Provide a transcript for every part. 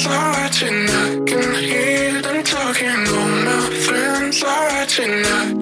friends are watching. I can hear them talking. All my friends are watching. I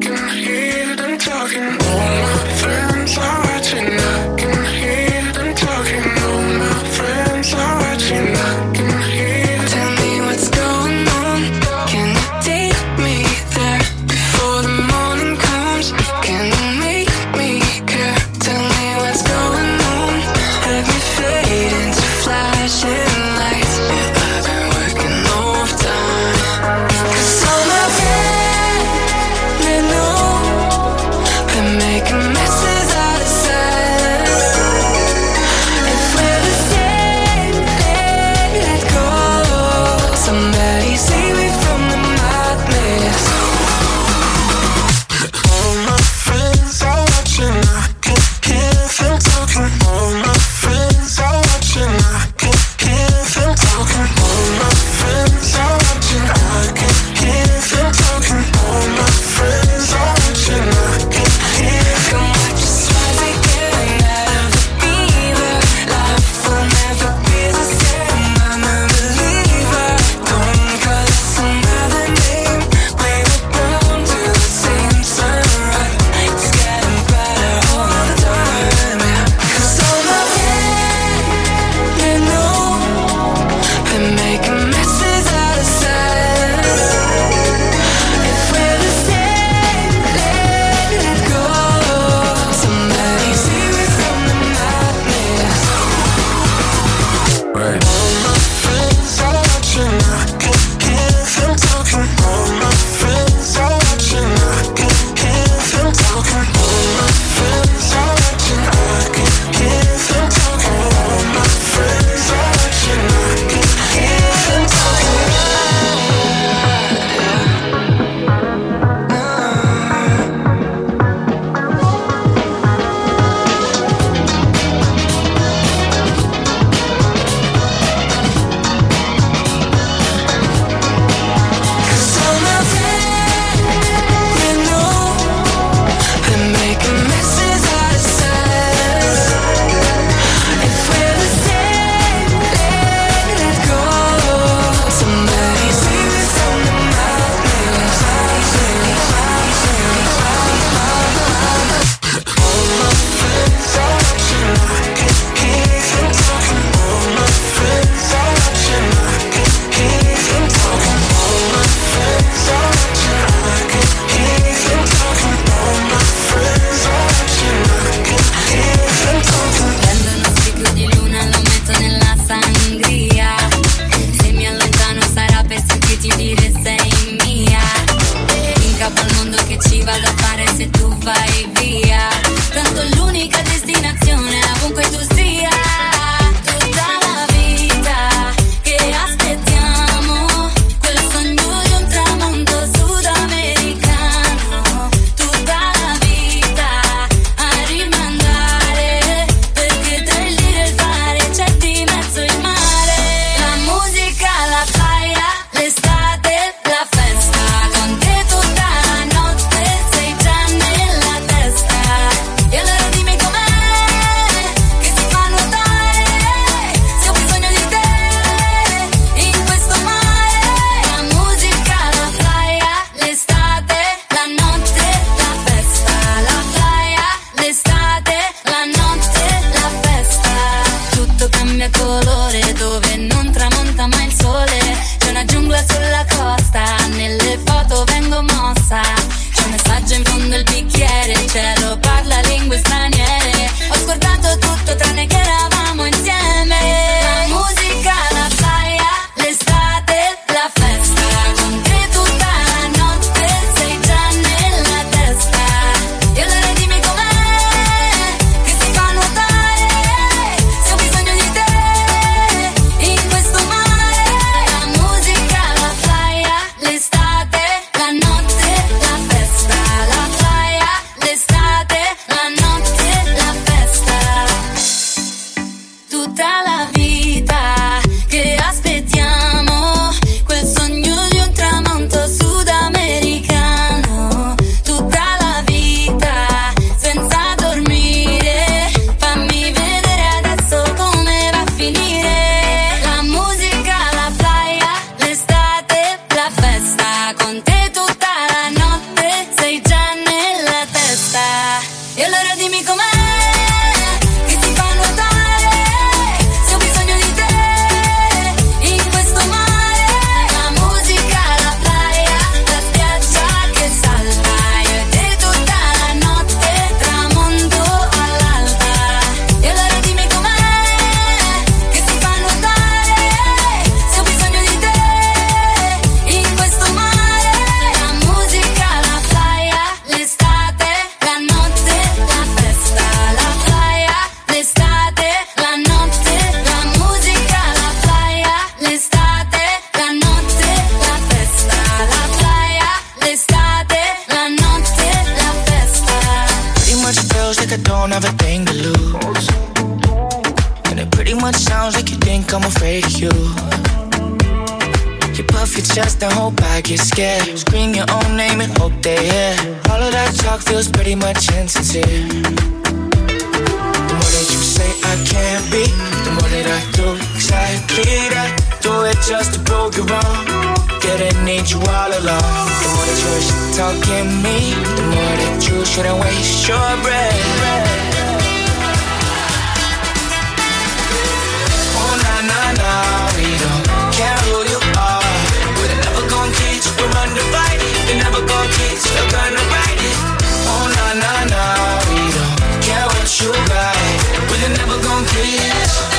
dove non tramonta mai il sole, c'è una giungla sulla Afraid you. You puff your chest and hope I get scared. Scream your own name and hope they hear. All of that talk feels pretty much insincere. The more that you say I can't be, the more that I do exactly that. Do it just to prove you wrong. Didn't need you all along. The more that you're talking me, the more that you shouldn't waste your breath. Oh na na na, we don't care who you are. We're never gonna undivided. You're never gonna right. Oh na na na, we don't care what you got. We're never gonna.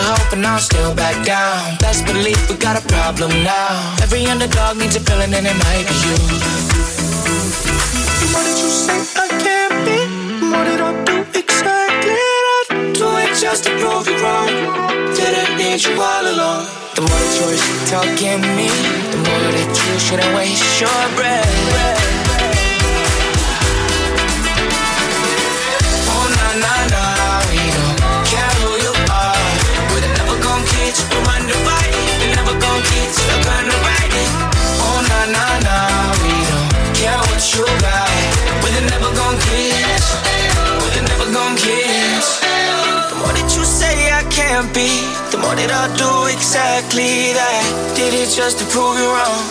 Can fake your hope and I'll still back down. Best believe we got a problem now. Every underdog needs a villain and it might be you. The more that you say I can't be, the more that I do exactly that. Do it just to prove you wrong. Didn't need you all along. The more that you're talking me, the more that you shouldn't waste your breath. You got. We're never gonna kiss. Gonna kiss. The more that you say I can't be, the more that I do exactly that. Did it just to prove you wrong.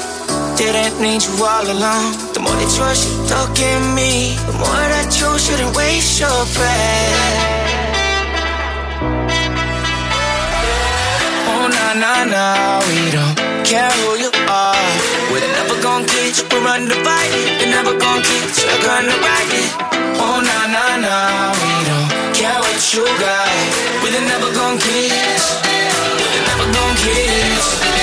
Didn't need you all along. The more that you're stuck in me, the more that you shouldn't waste your breath. Oh na na na, we don't care who you gonna get you from undivided. You're never gonna get stuck on the right. Oh na na na, we don't care what you got. We're never gonna kiss. We're never gonna kiss.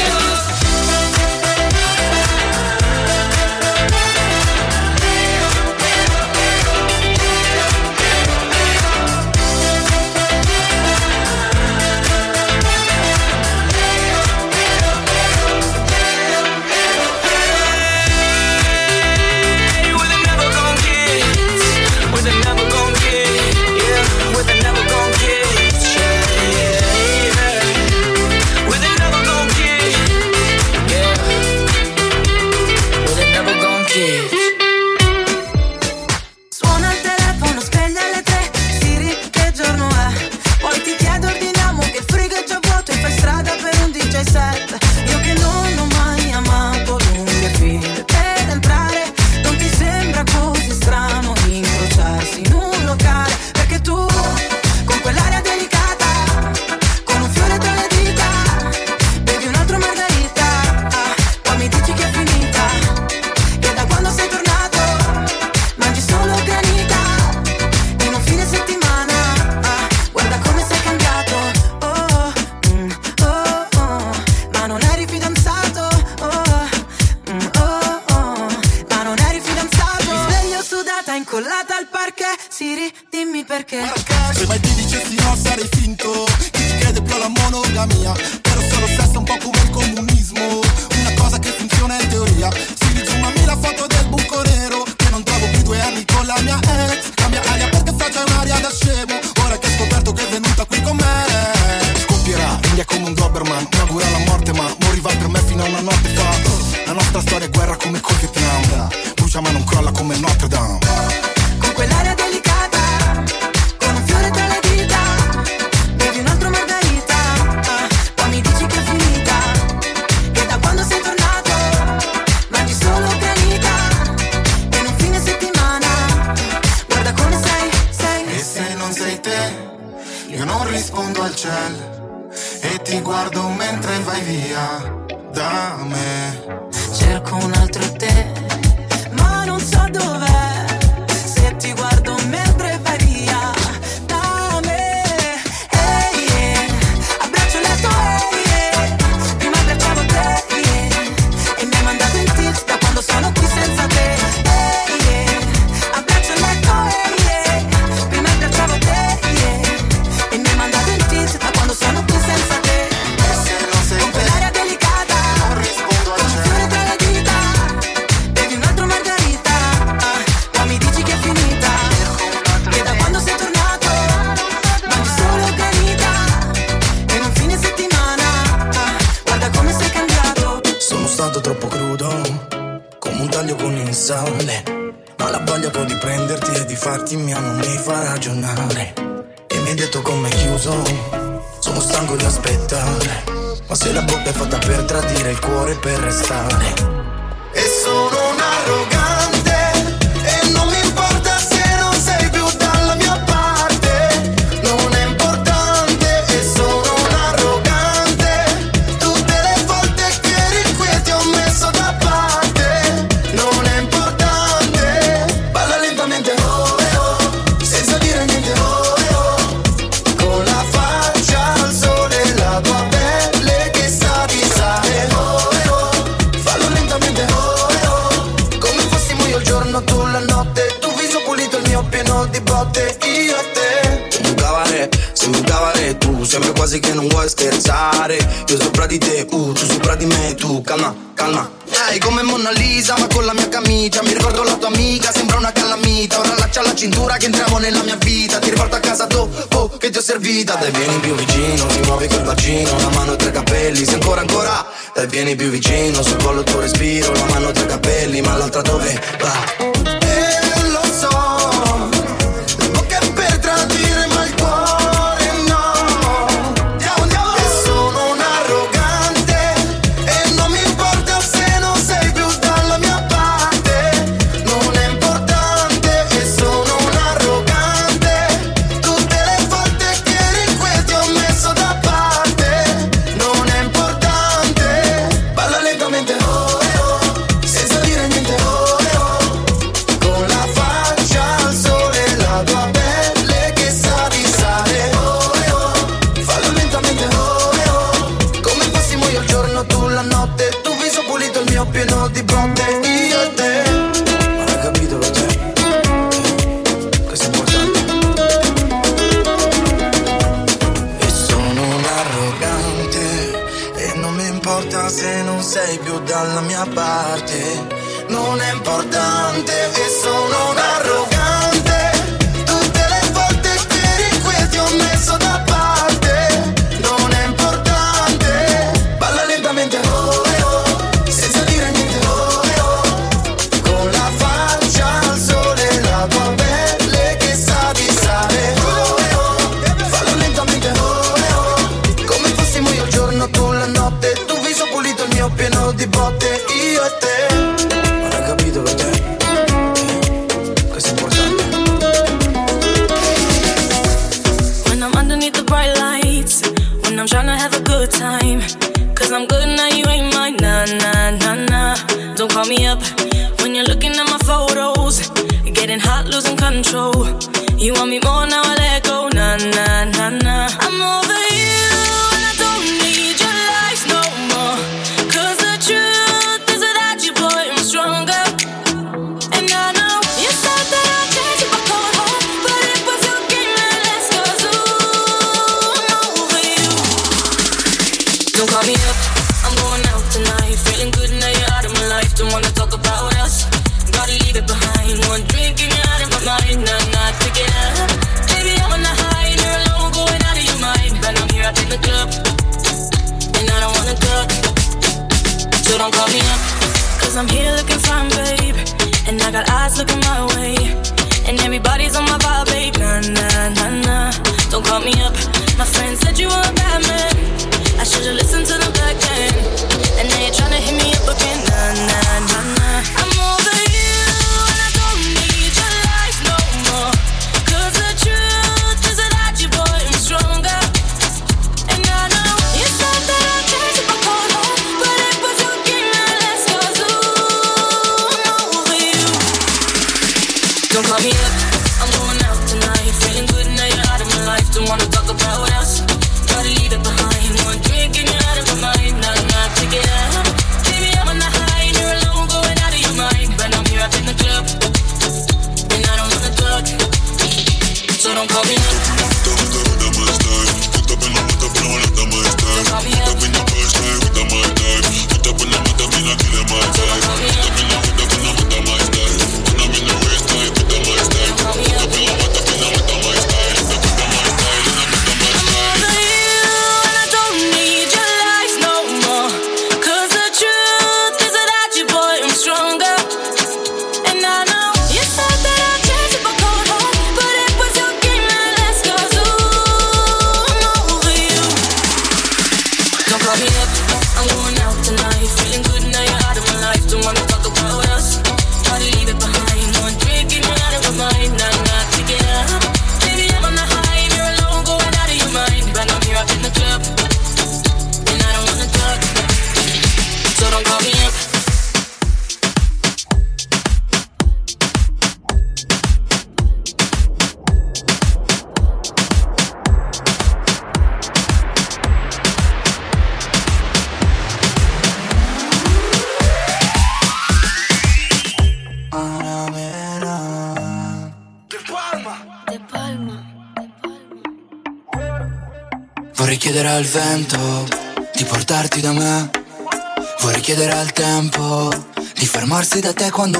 cintura che entriamo nella mia vita. Ti riporto a casa dopo che ti ho servita. Dai vieni più vicino, ti muovi col bacino Una mano tra i capelli, sei ancora ancora. Dai vieni più vicino, sul collo il tuo respiro. Una mano tra i capelli, ma l'altra dove va?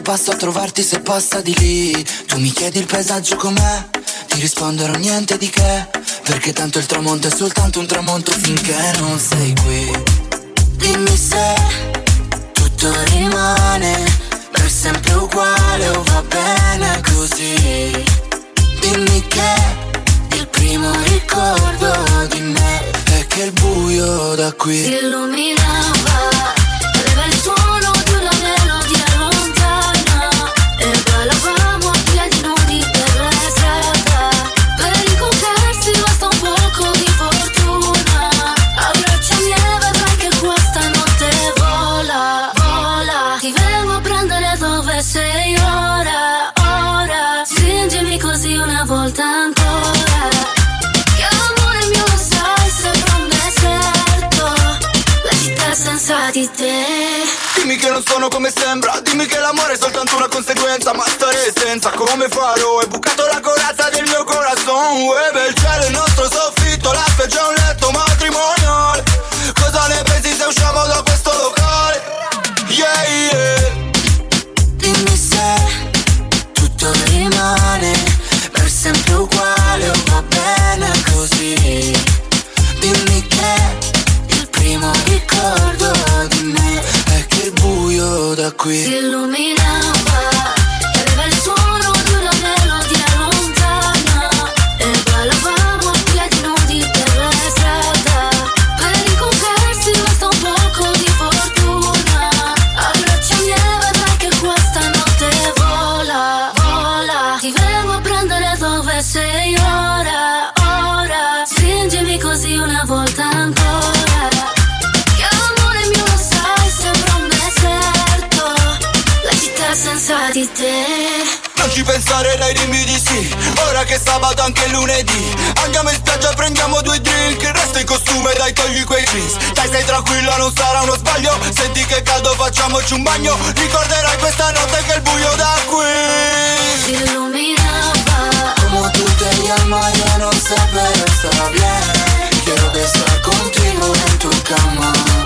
passo a trovarti se passa di lì. Tu mi chiedi il paesaggio com'è Ti risponderò niente di che Perché tanto il tramonto è soltanto un tramonto finché non sei qui. Dimmi se tutto rimane non sono come sembra. Dimmi che l'amore è soltanto una conseguenza Ma stare senza come farò? Hai bucato la corazza del mio corazon eh, Web il cielo, il nostro soffitto La peggio è un letto matrimoniale Cosa ne pensi se usciamo da questo locale? Yeah, yeah. Dimmi se tutto rimane Per sempre uguale o va bene così. Dimmi che il primo ricordo da qui. Si illuminava. pensare dai dimmi di sì. Ora che è sabato anche lunedì. Andiamo in spiaggia prendiamo due drink. Resta in costume dai togli quei jeans. Dai stai tranquilla non sarà uno sbaglio. Senti che caldo facciamoci un bagno. Ricorderai questa notte che è il buio da qui. Illuminava Como tú te llamas yo no sé pero está bien Quiero que sea contigo cama.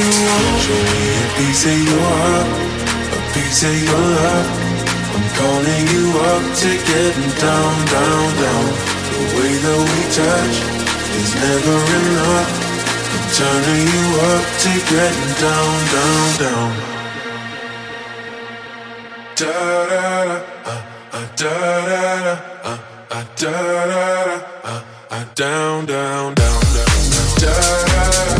you want. Show me a piece of your heart, a piece of your love. I'm calling you up to getting down, down, down. The way that we touch is never enough. I'm turning you up to getting down, down, down. Da da da, uh, uh, da da da, uh, uh, da da da, uh, uh, down, down, down, down, down. Da da da,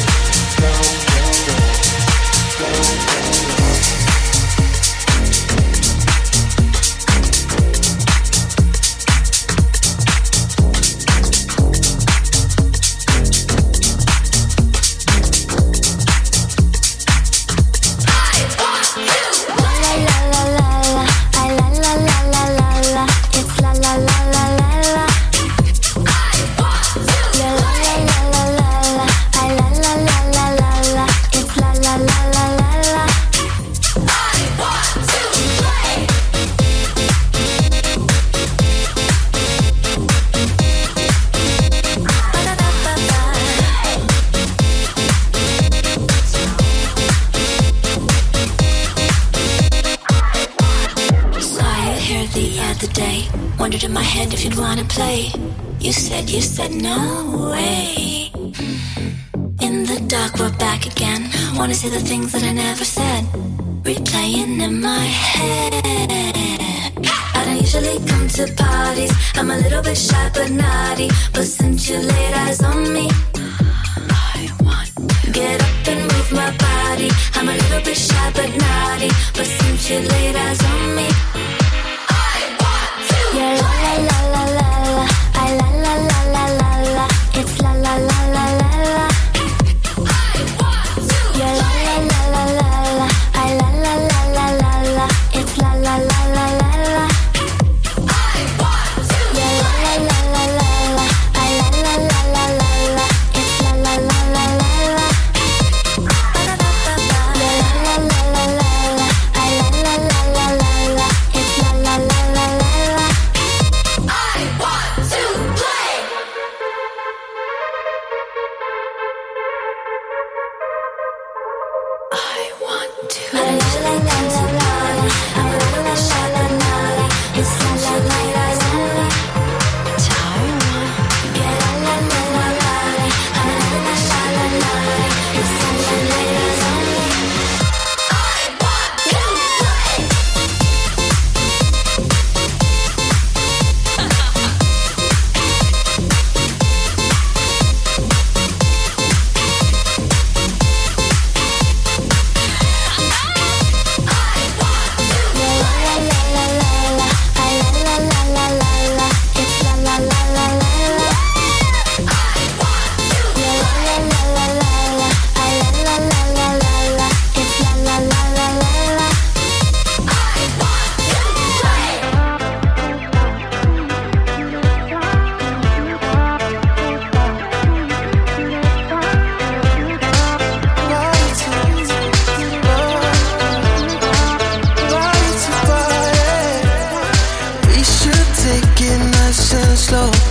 play. You said, you said, no way. Hmm. In the dark, we're back again. Wanna say the things that I never said. Replaying in my head. I don't usually come to parties. I'm a little bit shy but naughty. But since you laid eyes on me, I want to get up and move my body. I'm a little bit shy but naughty. But since you laid eyes on me, yeah, la la la la la la, I la la la la la la, it's la la la la la la. so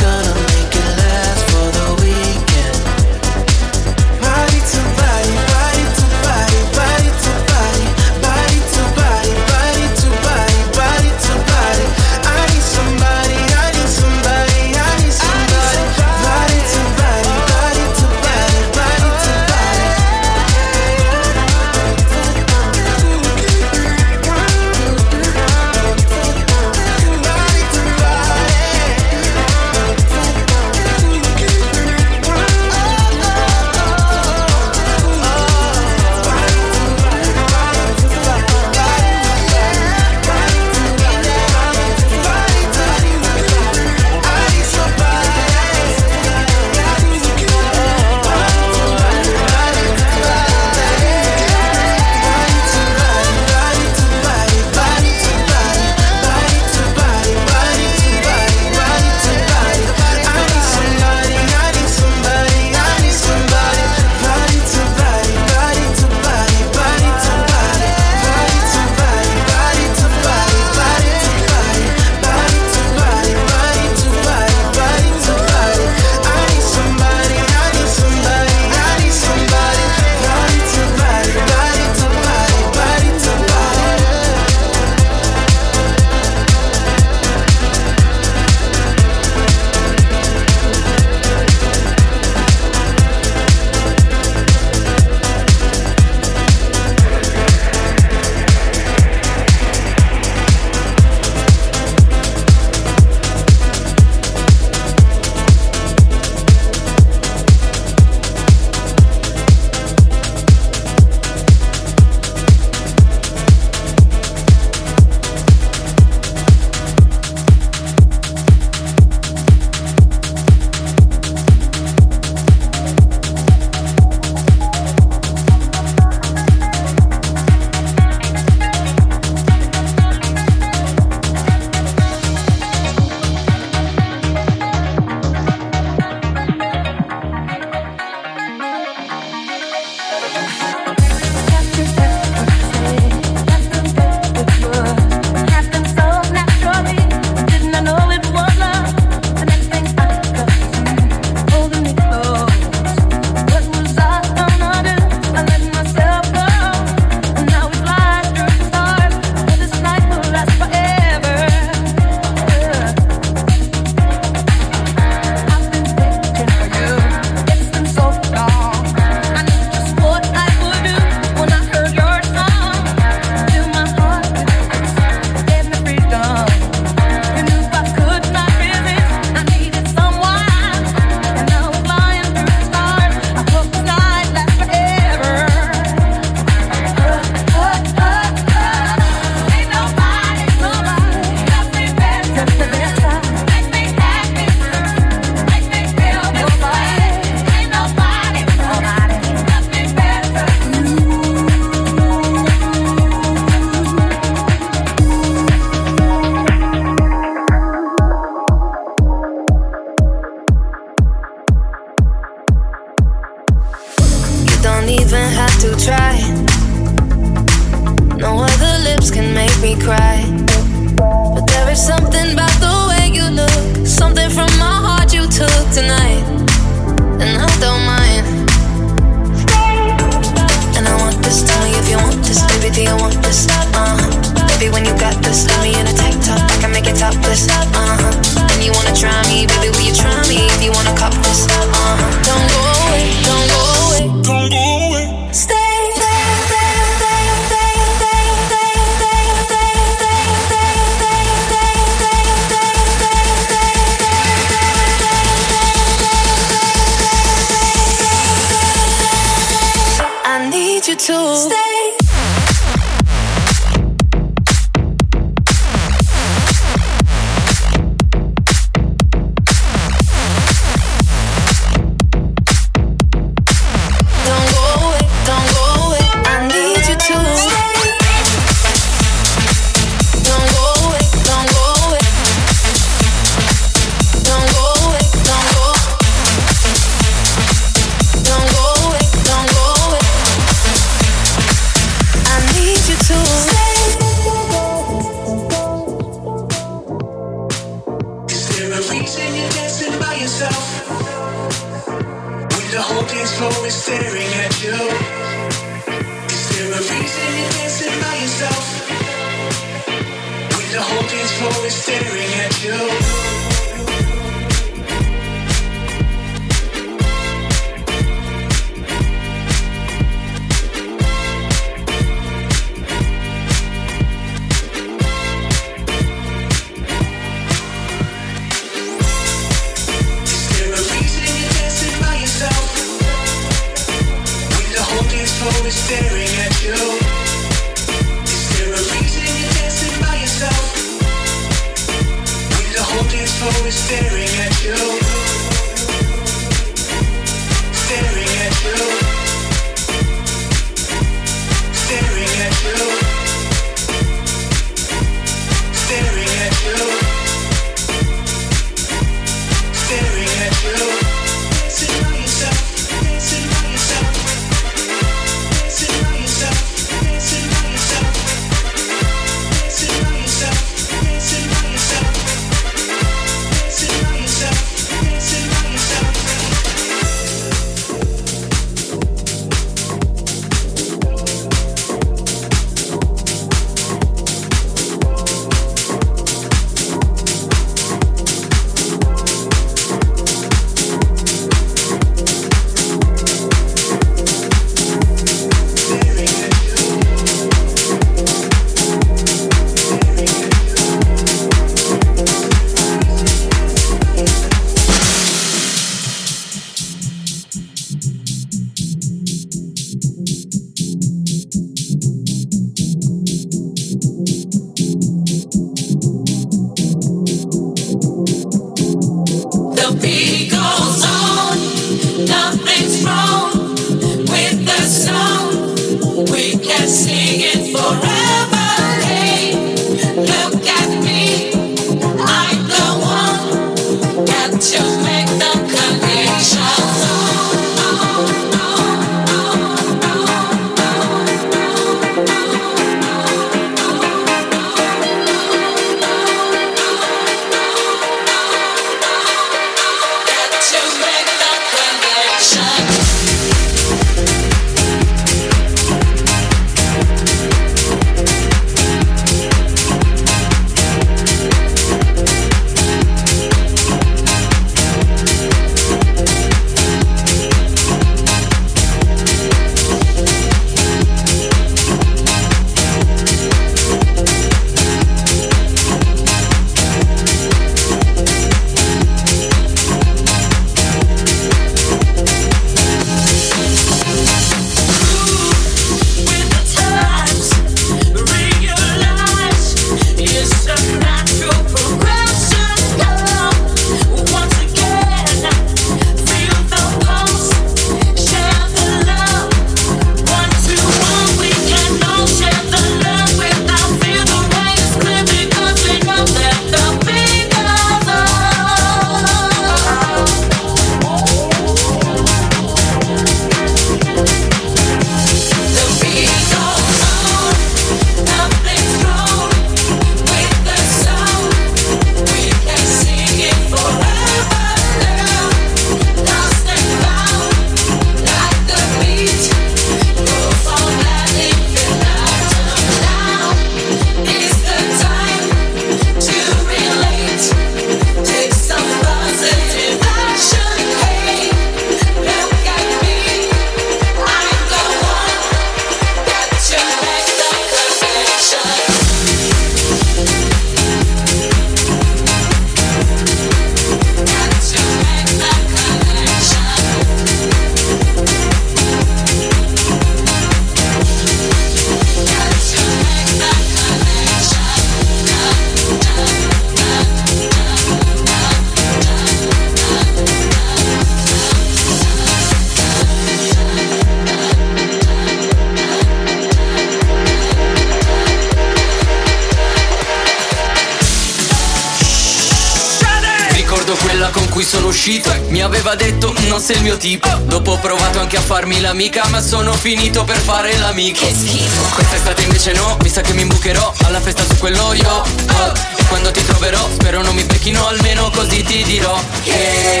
farmi l'amica Ma sono finito per fare l'amico Che schifo Quest'estate invece no Mi sa che mi imbucherò Alla festa su quello io oh, E quando ti troverò Spero non mi becchino Almeno così ti dirò Che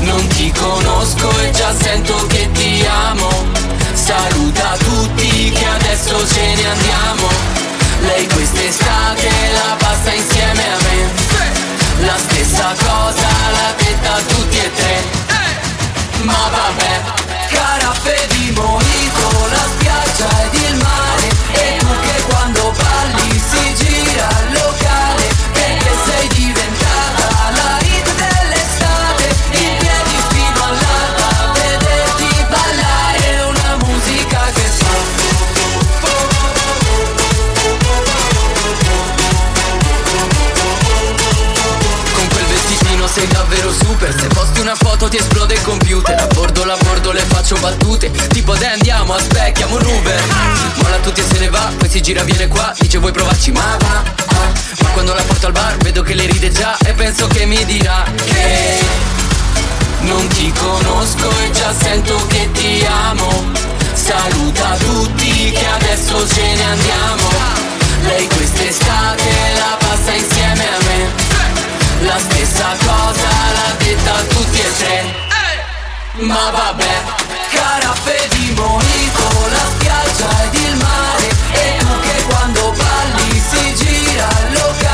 Non ti conosco e già sento che ti amo. Saluta tutti che adesso ce ne andiamo. Lei quest'estate la passa insieme a me. La stessa cosa l'ha detta a tutti e tre. Ma vabbè, carafe di mojito, la spiaggia ed il mare. E tu che quando balli si gira il locale. Perché sei diventata la hit dell'estate. In piedi fino all'alba, vederti ballare. Una musica che Con quel vestitino sei davvero super Foto ti esplode il computer. A bordo la bordo le faccio battute. Tipo dai andiamo, aspecchiamo un Uber Molla tutti e se ne va, poi si gira viene qua Dice vuoi provarci? Ma va ah. Ma quando la porto al bar vedo che le ride già E penso che mi dirà che Non ti conosco e già sento che ti amo. Saluta tutti che adesso ce ne andiamo. Lei quest'estate la passa insieme a me la stessa cosa l'ha detta a tutti e tre. Ma vabbè Carafe di mojito La spiaggia ed il mare. E tu che quando balli si gira il locale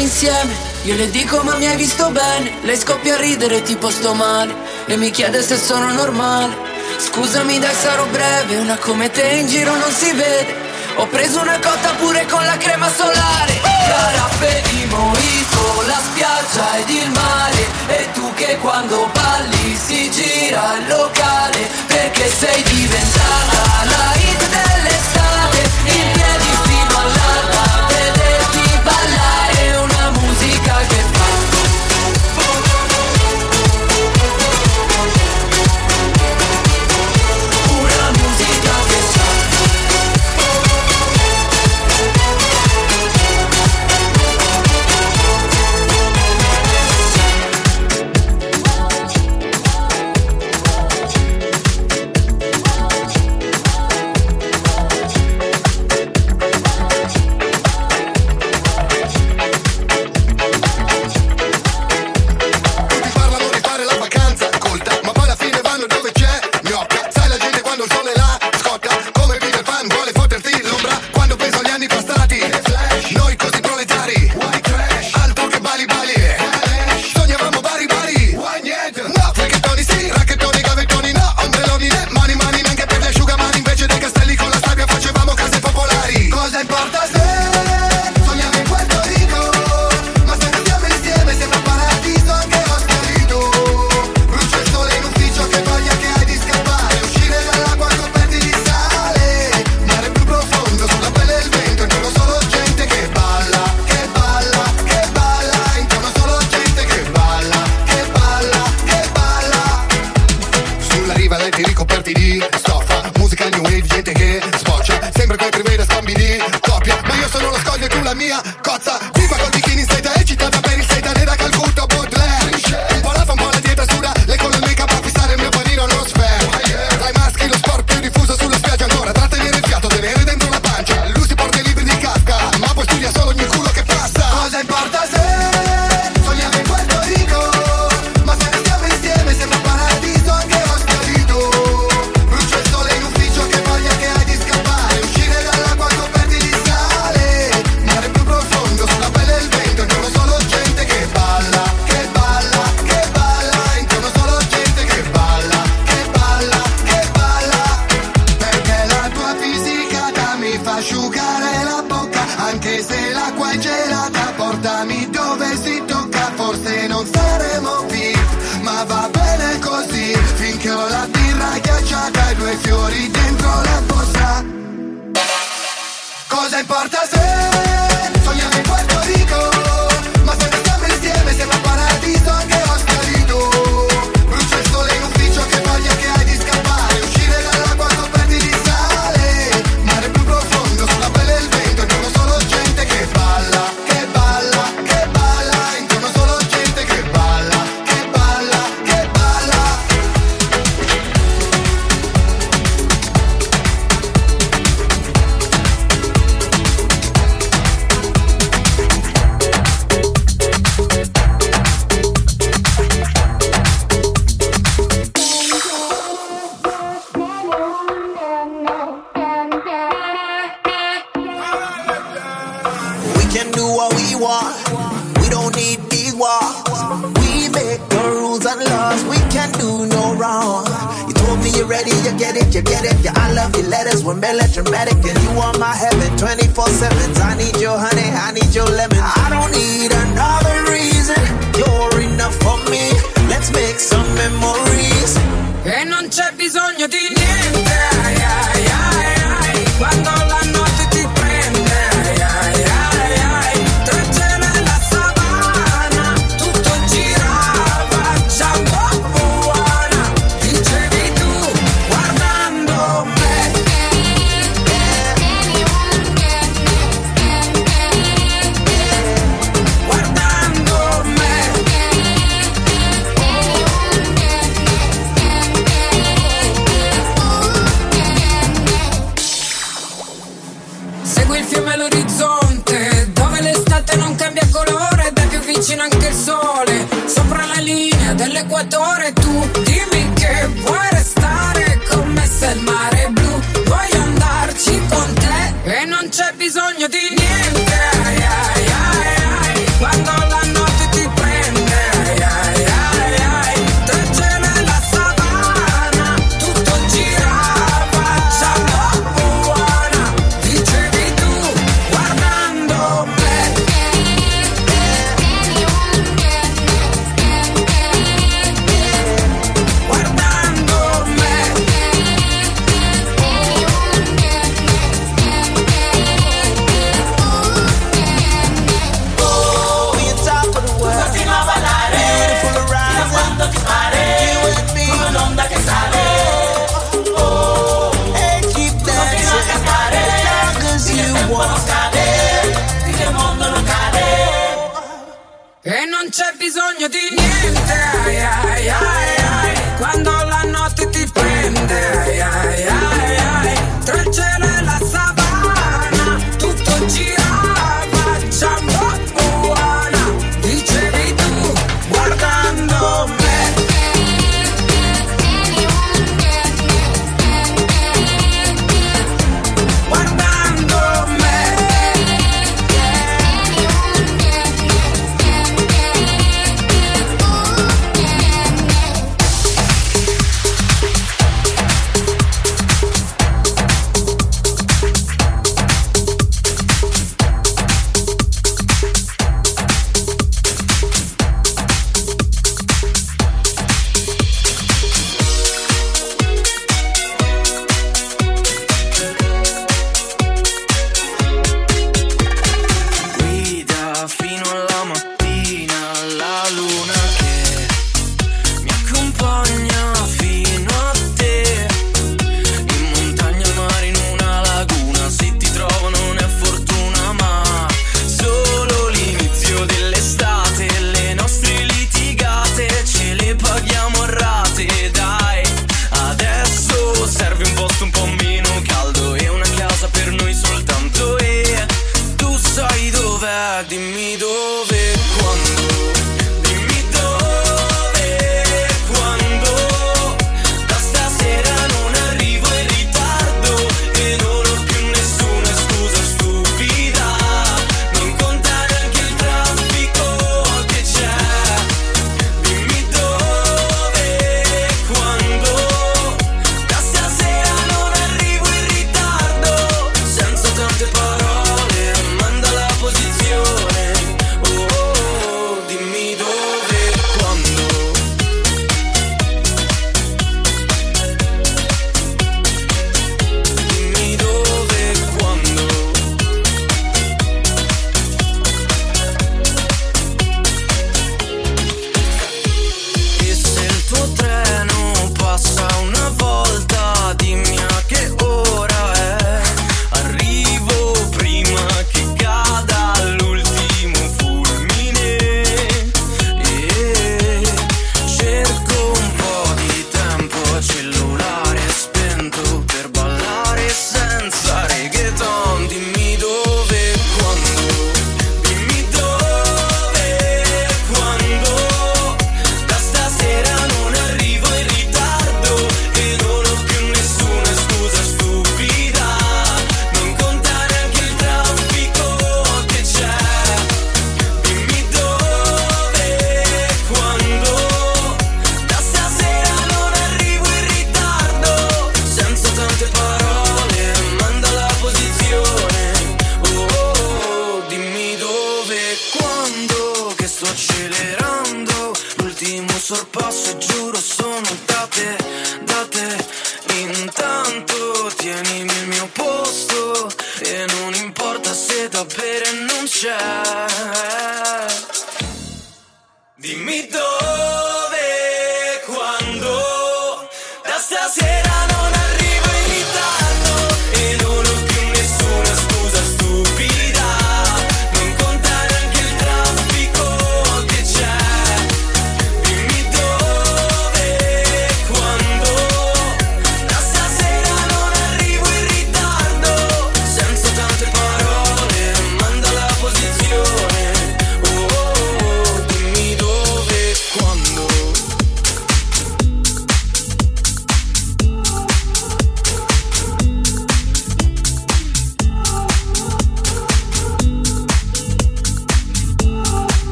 insieme, io le dico ma mi hai visto bene. Lei scoppia a ridere tipo sto male e mi chiede se sono normale. Scusami dai sarò breve, una come te in giro non si vede. Ho preso una cotta pure con la crema solare. Carafe di mojito, la spiaggia ed il mare E tu che quando balli si gira il locale Perché sei diventata la hit dell'estate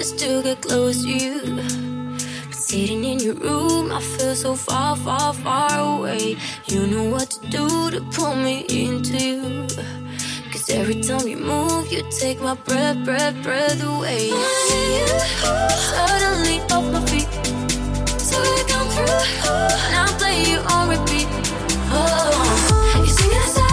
just to get close to you. But sitting in your room, I feel so far, far, far away. You know what to do to pull me into you. Cause every time you move, you take my breath, breath, breath away. I you suddenly off my feet. So you come through, and I play you on repeat. Oh, you sing it